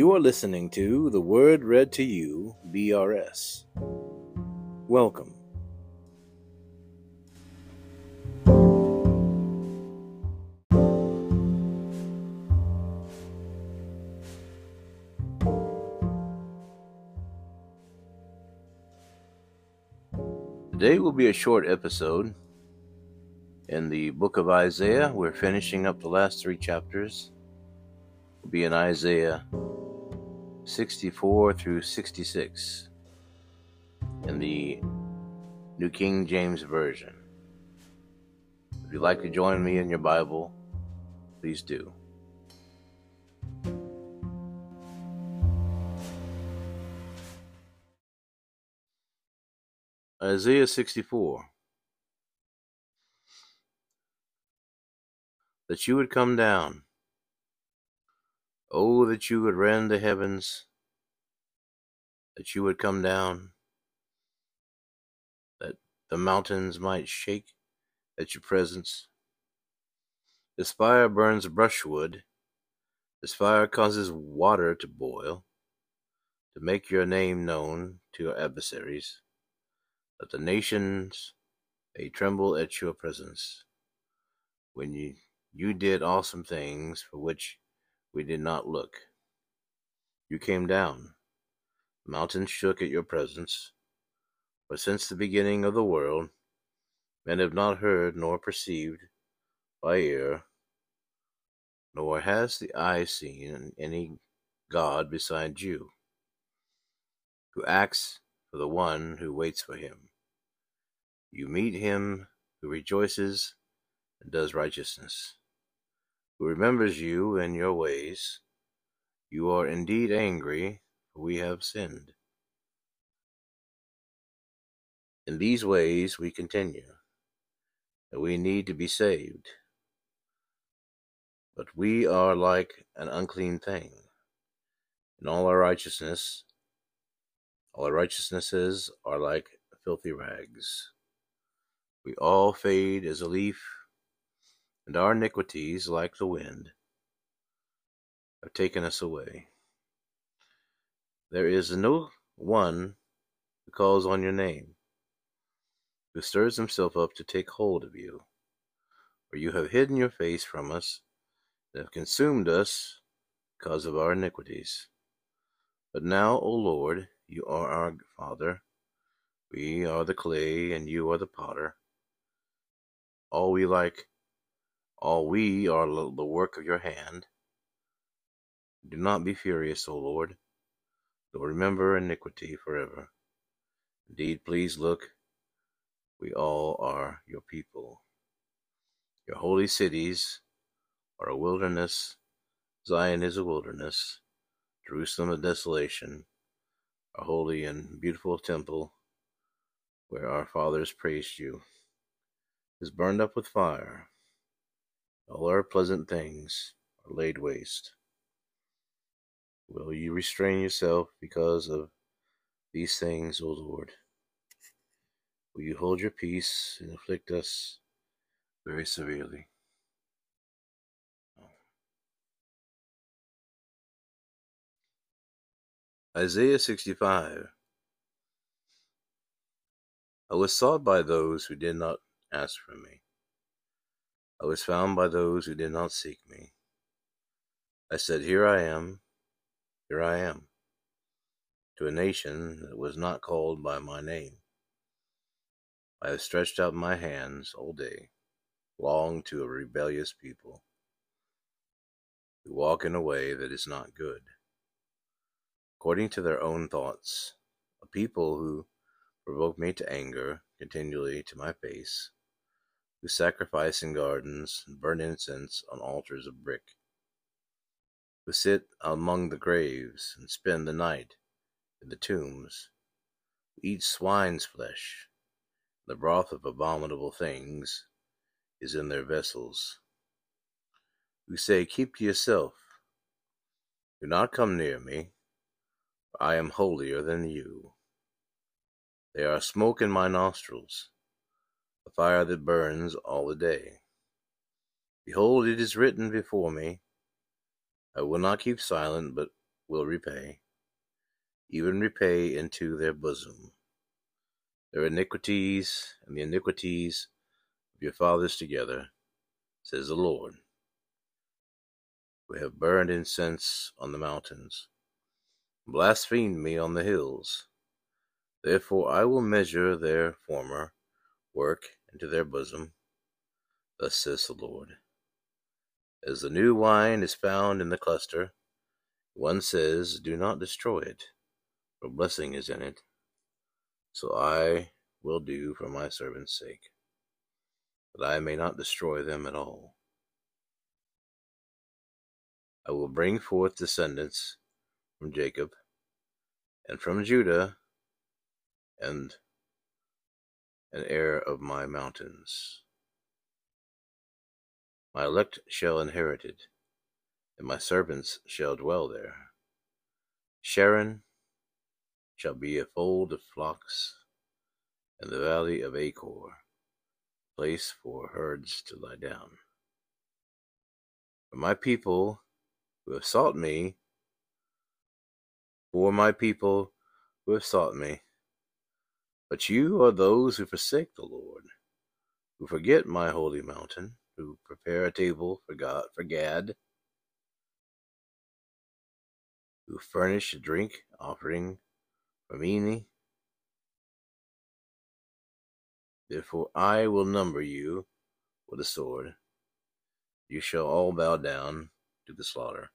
You are listening to The Word Read to You, BRS. Welcome. Today will be a short episode. In the book of Isaiah, we're finishing up the last three chapters. Will be in Isaiah 64 through 66 in the New King James Version. If you'd like to join me in your Bible, please do. Isaiah 64. That you would come down. Oh, that you would rend the heavens, that you would come down, that the mountains might shake at your presence. This fire burns brushwood, this fire causes water to boil, to make your name known to your adversaries that the nations may tremble at your presence. When you, you did awesome things for which we did not look. You came down. Mountains shook at your presence. For since the beginning of the world, men have not heard nor perceived by ear, nor has the eye seen any God beside you, who acts for the one who waits for him. You meet him who rejoices and does righteousness, who remembers you and your ways. You are indeed angry, for we have sinned. In these ways we continue, and we need to be saved. But we are like an unclean thing. In all our righteousness, all our righteousnesses are like filthy rags. We all fade as a leaf, and our iniquities, like the wind, have taken us away. There is no one who calls on your name, who stirs himself up to take hold of you, for you have hidden your face from us and have consumed us because of our iniquities. But now, O Lord, you are our Father. We are the clay, and you are the potter all we like, all we are the work of your hand. Do not be furious, O Lord, nor remember iniquity forever. Indeed, please look, we all are your people. Your holy cities are a wilderness. Zion is a wilderness. Jerusalem a desolation, a holy and beautiful temple where our fathers praised you is burned up with fire. All our pleasant things are laid waste. Will you restrain yourself because of these things, O Lord? Will you hold your peace and afflict us very severely? Isaiah 65 I was sought by those who did not ask for me. I was found by those who did not seek me. I said, Here I am, here I am, to a nation that was not called by my name. I have stretched out my hands all day, long to a rebellious people, who walk in a way that is not good, according to their own thoughts, a people who provoke me to anger continually to my face who sacrifice in gardens and burn incense on altars of brick, who sit among the graves and spend the night in the tombs, who eat swine's flesh, the broth of abominable things is in their vessels, who say, Keep to yourself, do not come near me, for I am holier than you. There are smoke in my nostrils a fire that burns all the day. Behold, it is written before me. I will not keep silent, but will repay, even repay into their bosom their iniquities and the iniquities of your fathers together, says the Lord. We have burned incense on the mountains, blasphemed me on the hills. Therefore I will measure their former work into their bosom. Thus says the Lord. As the new wine is found in the cluster, one says, Do not destroy it, for blessing is in it. So I will do for my servant's sake, that I may not destroy them at all. I will bring forth descendants from Jacob and from Judah and an heir of my mountains. My elect shall inherit it, and my servants shall dwell there. Sharon shall be a fold of flocks, and the valley of Achor, a place for herds to lie down. For my people who have sought me, for my people who have sought me, but you are those who forsake the Lord, who forget my holy mountain who prepare a table for God for Gad, who furnish a drink offering for Meni. Therefore I will number you with a sword. You shall all bow down to the slaughter.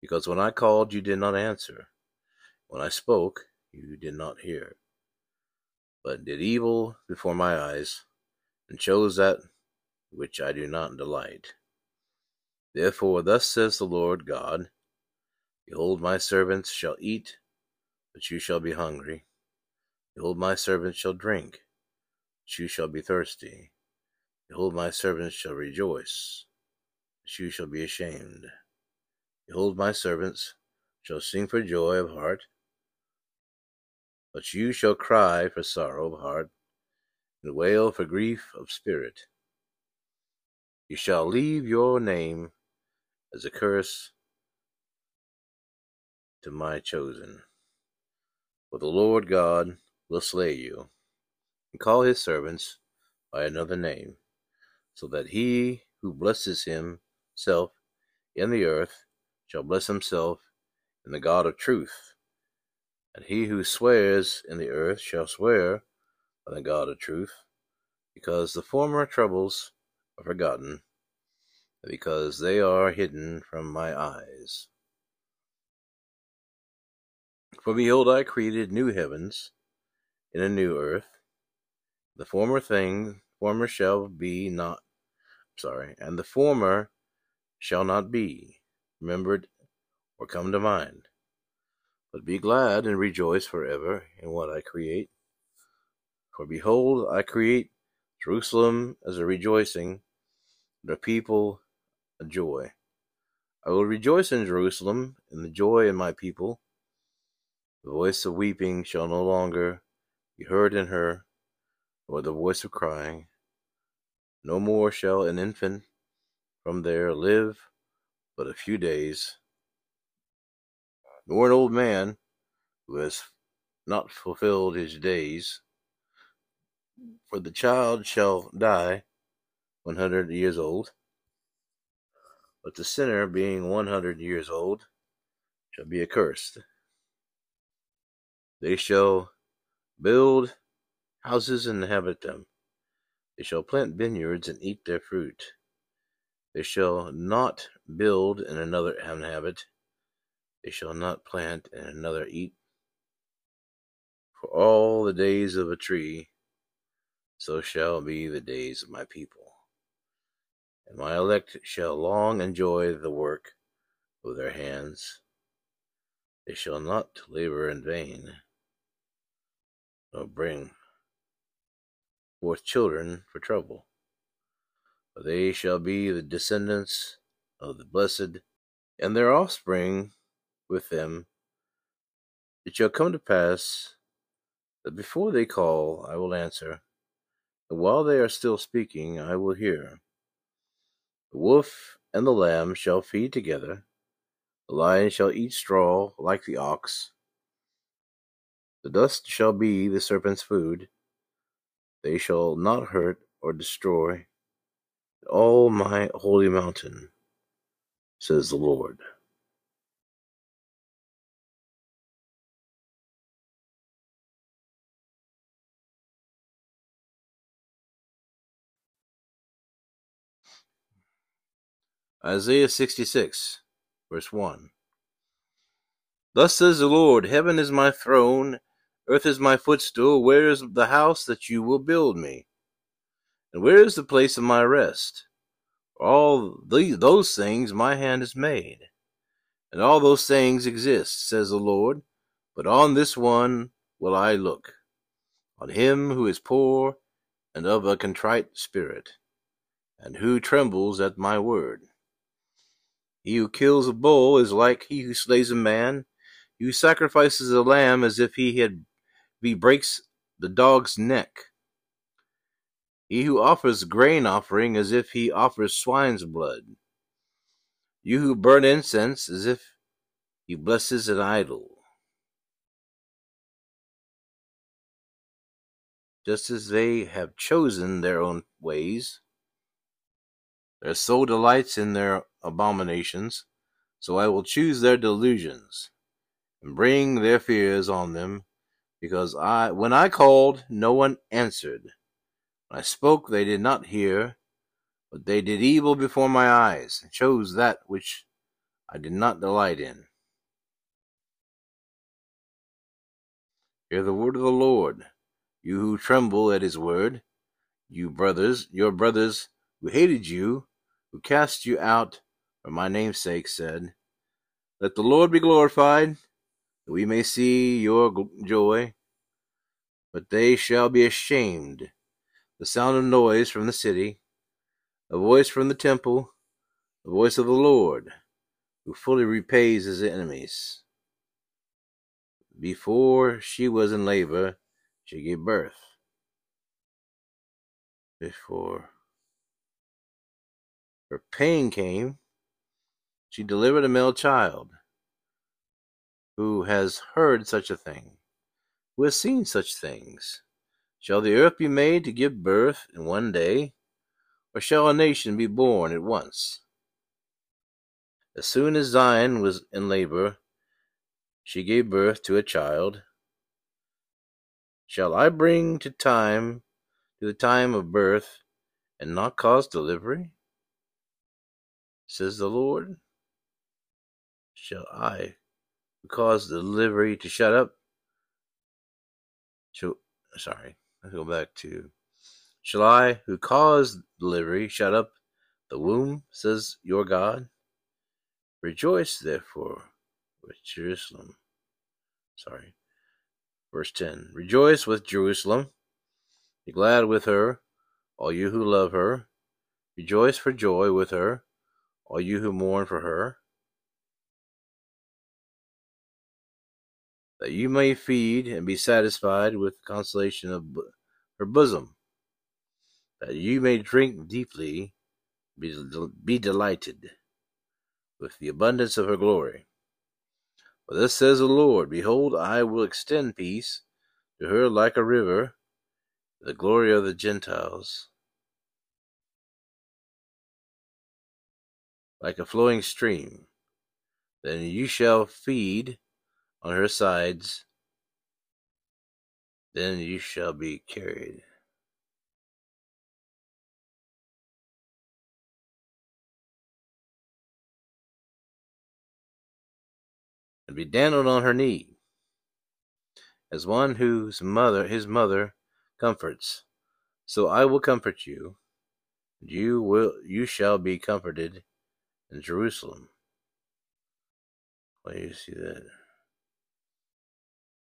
Because when I called, you did not answer. When I spoke, you did not hear. But did evil before my eyes, and chose that which I do not delight. Therefore, thus says the Lord God Behold, my servants shall eat, but you shall be hungry. Behold, my servants shall drink, but you shall be thirsty. Behold, my servants shall rejoice, but you shall be ashamed. Behold, my servants shall sing for joy of heart, but you shall cry for sorrow of heart, and wail for grief of spirit. You shall leave your name as a curse to my chosen. For the Lord God will slay you, and call his servants by another name, so that he who blesses himself in the earth shall bless himself in the God of truth, and he who swears in the earth shall swear by the God of truth, because the former troubles are forgotten, because they are hidden from my eyes. For behold, I created new heavens and a new earth. The former thing, former shall be not, sorry, and the former shall not be remembered or come to mind. But be glad and rejoice forever in what I create. For behold, I create Jerusalem as a rejoicing, the people a joy. I will rejoice in Jerusalem, in the joy in my people. The voice of weeping shall no longer be heard in her, nor the voice of crying. No more shall an infant from there live but a few days, nor an old man who has not fulfilled his days. For the child shall die one hundred years old but the sinner, being one hundred years old, shall be accursed. They shall build houses and inhabit them. They shall plant vineyards and eat their fruit. They shall not build and another inhabit. They shall not plant and another eat. For all the days of a tree, so shall be the days of my people and my elect shall long enjoy the work of their hands. They shall not labor in vain, nor bring forth children for trouble. But they shall be the descendants of the blessed, and their offspring with them. It shall come to pass that before they call, I will answer, and while they are still speaking, I will hear. The wolf and the lamb shall feed together, The lion shall eat straw like the ox. The dust shall be the serpent's food. They shall not hurt or destroy all my holy mountain, says the Lord. Isaiah 66, verse 1. Thus says the Lord Heaven is my throne, earth is my footstool. Where is the house that you will build me? And where is the place of my rest? All the, those things my hand has made, and all those things exist, says the Lord. But on this one will I look, on him who is poor and of a contrite spirit, and who trembles at my word. He who kills a bull is like he who slays a man. He who sacrifices a lamb as if he had he breaks the dog's neck. He who offers grain offering as if he offers swine's blood. You who burn incense as if he blesses an idol. Just as they have chosen their own ways, their soul delights in their abominations, so I will choose their delusions and bring their fears on them, because I when I called no one answered. When I spoke they did not hear, but they did evil before my eyes, and chose that which I did not delight in. Hear the word of the Lord, you who tremble at his word, you brothers, your brothers who hated you, who cast you out for my name's sake, said, Let the Lord be glorified, that we may see your joy. But they shall be ashamed. The sound of noise from the city, a voice from the temple, the voice of the Lord, who fully repays his enemies. Before she was in labor, she gave birth. Before her pain came, she delivered a male child. Who has heard such a thing? Who has seen such things? Shall the earth be made to give birth in one day? Or shall a nation be born at once? As soon as Zion was in labor, she gave birth to a child. Shall I bring to time to the time of birth and not cause delivery? Says the Lord. Shall I cause the delivery to shut up? Shall, sorry, let's go back to Shall I, who caused delivery, shut up the womb, says your God? Rejoice, therefore, with Jerusalem. Sorry. Verse 10 Rejoice with Jerusalem. Be glad with her, all you who love her. Rejoice for joy with her, all you who mourn for her, that you may feed and be satisfied with the consolation of her bosom, that you may drink deeply, be, be delighted with the abundance of her glory. For thus says the Lord Behold, I will extend peace to her like a river, the glory of the Gentiles. Like a flowing stream. Then you shall feed on her sides, then you shall be carried. And be dandled on her knee, as one whose mother his mother comforts. So I will comfort you, and you will you shall be comforted in Jerusalem. Why do you see that?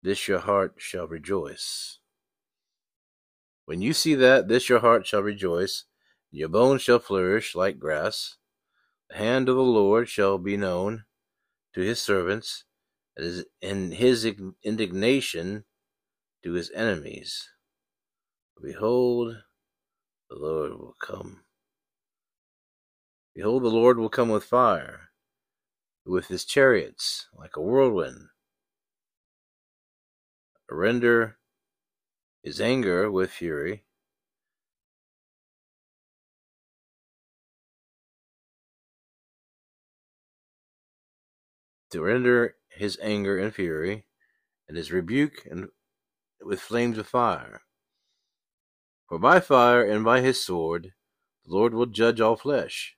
This your heart shall rejoice. When you see that, this your heart shall rejoice, your bones shall flourish like grass. The hand of the Lord shall be known to his servants, and his indignation to his enemies. Behold, the Lord will come Behold, the Lord will come with fire, with his chariots like a whirlwind. Render his anger with fury. To render his anger and fury, and his rebuke and with flames of fire. For by fire and by his sword the Lord will judge all flesh.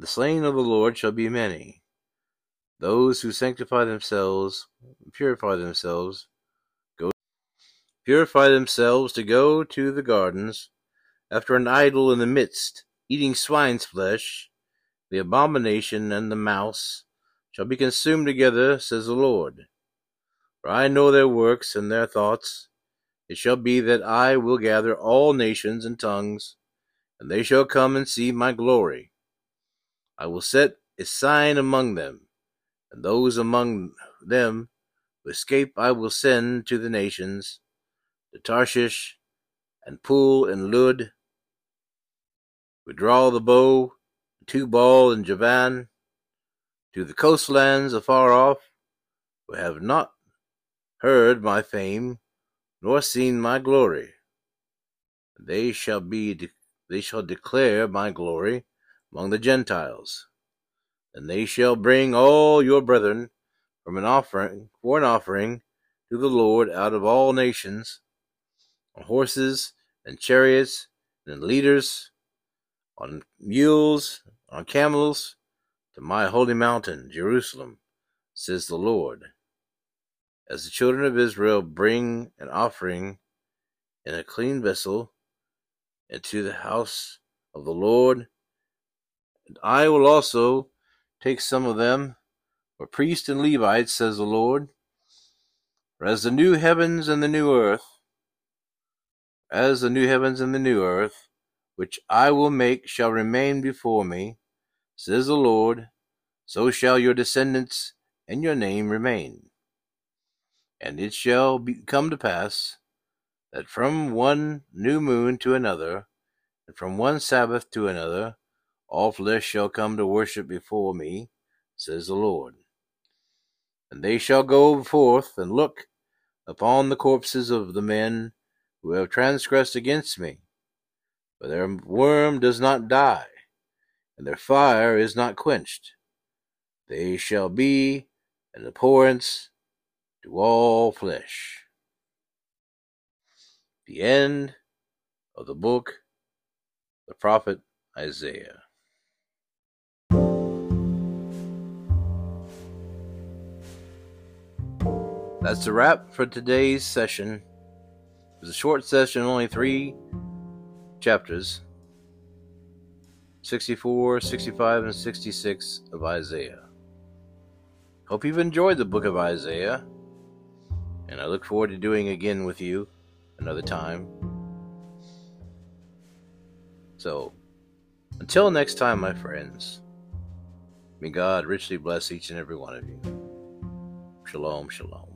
The slain of the Lord shall be many. Those who sanctify themselves, purify themselves, go purify themselves to go to the gardens after an idol in the midst, eating swine's flesh, the abomination and the mouse shall be consumed together, says the Lord. For I know their works and their thoughts. It shall be that I will gather all nations and tongues, and they shall come and see my glory. I will set a sign among them, and those among them who escape I will send to the nations, to Tarshish, and Pul, and Lud, who draw the bow, Tubal and Javan, to the coastlands afar off, who have not heard my fame, nor seen my glory. They shall be de- they shall declare my glory among the Gentiles. And they shall bring all your brethren from an offering for an offering to the Lord out of all nations, on horses and chariots and leaders, on mules, on camels, to my holy mountain, Jerusalem, says the Lord. As the children of Israel bring an offering in a clean vessel into the house of the Lord, and I will also take some of them for priests and Levites, says the Lord. For as the new heavens and the new earth, as the new heavens and the new earth, which I will make shall remain before me, says the Lord, so shall your descendants and your name remain. And it shall be, come to pass that from one new moon to another, and from one Sabbath to another, all flesh shall come to worship before me, says the Lord. And they shall go forth and look upon the corpses of the men who have transgressed against me. For their worm does not die, and their fire is not quenched. They shall be an abhorrence to all flesh. The end of the book, the prophet Isaiah. That's the wrap for today's session. It was a short session, only three chapters. 64, 65, and 66 of Isaiah. Hope you've enjoyed the book of Isaiah, and I look forward to doing again with you another time. So, until next time, my friends, may God richly bless each and every one of you. Shalom, shalom.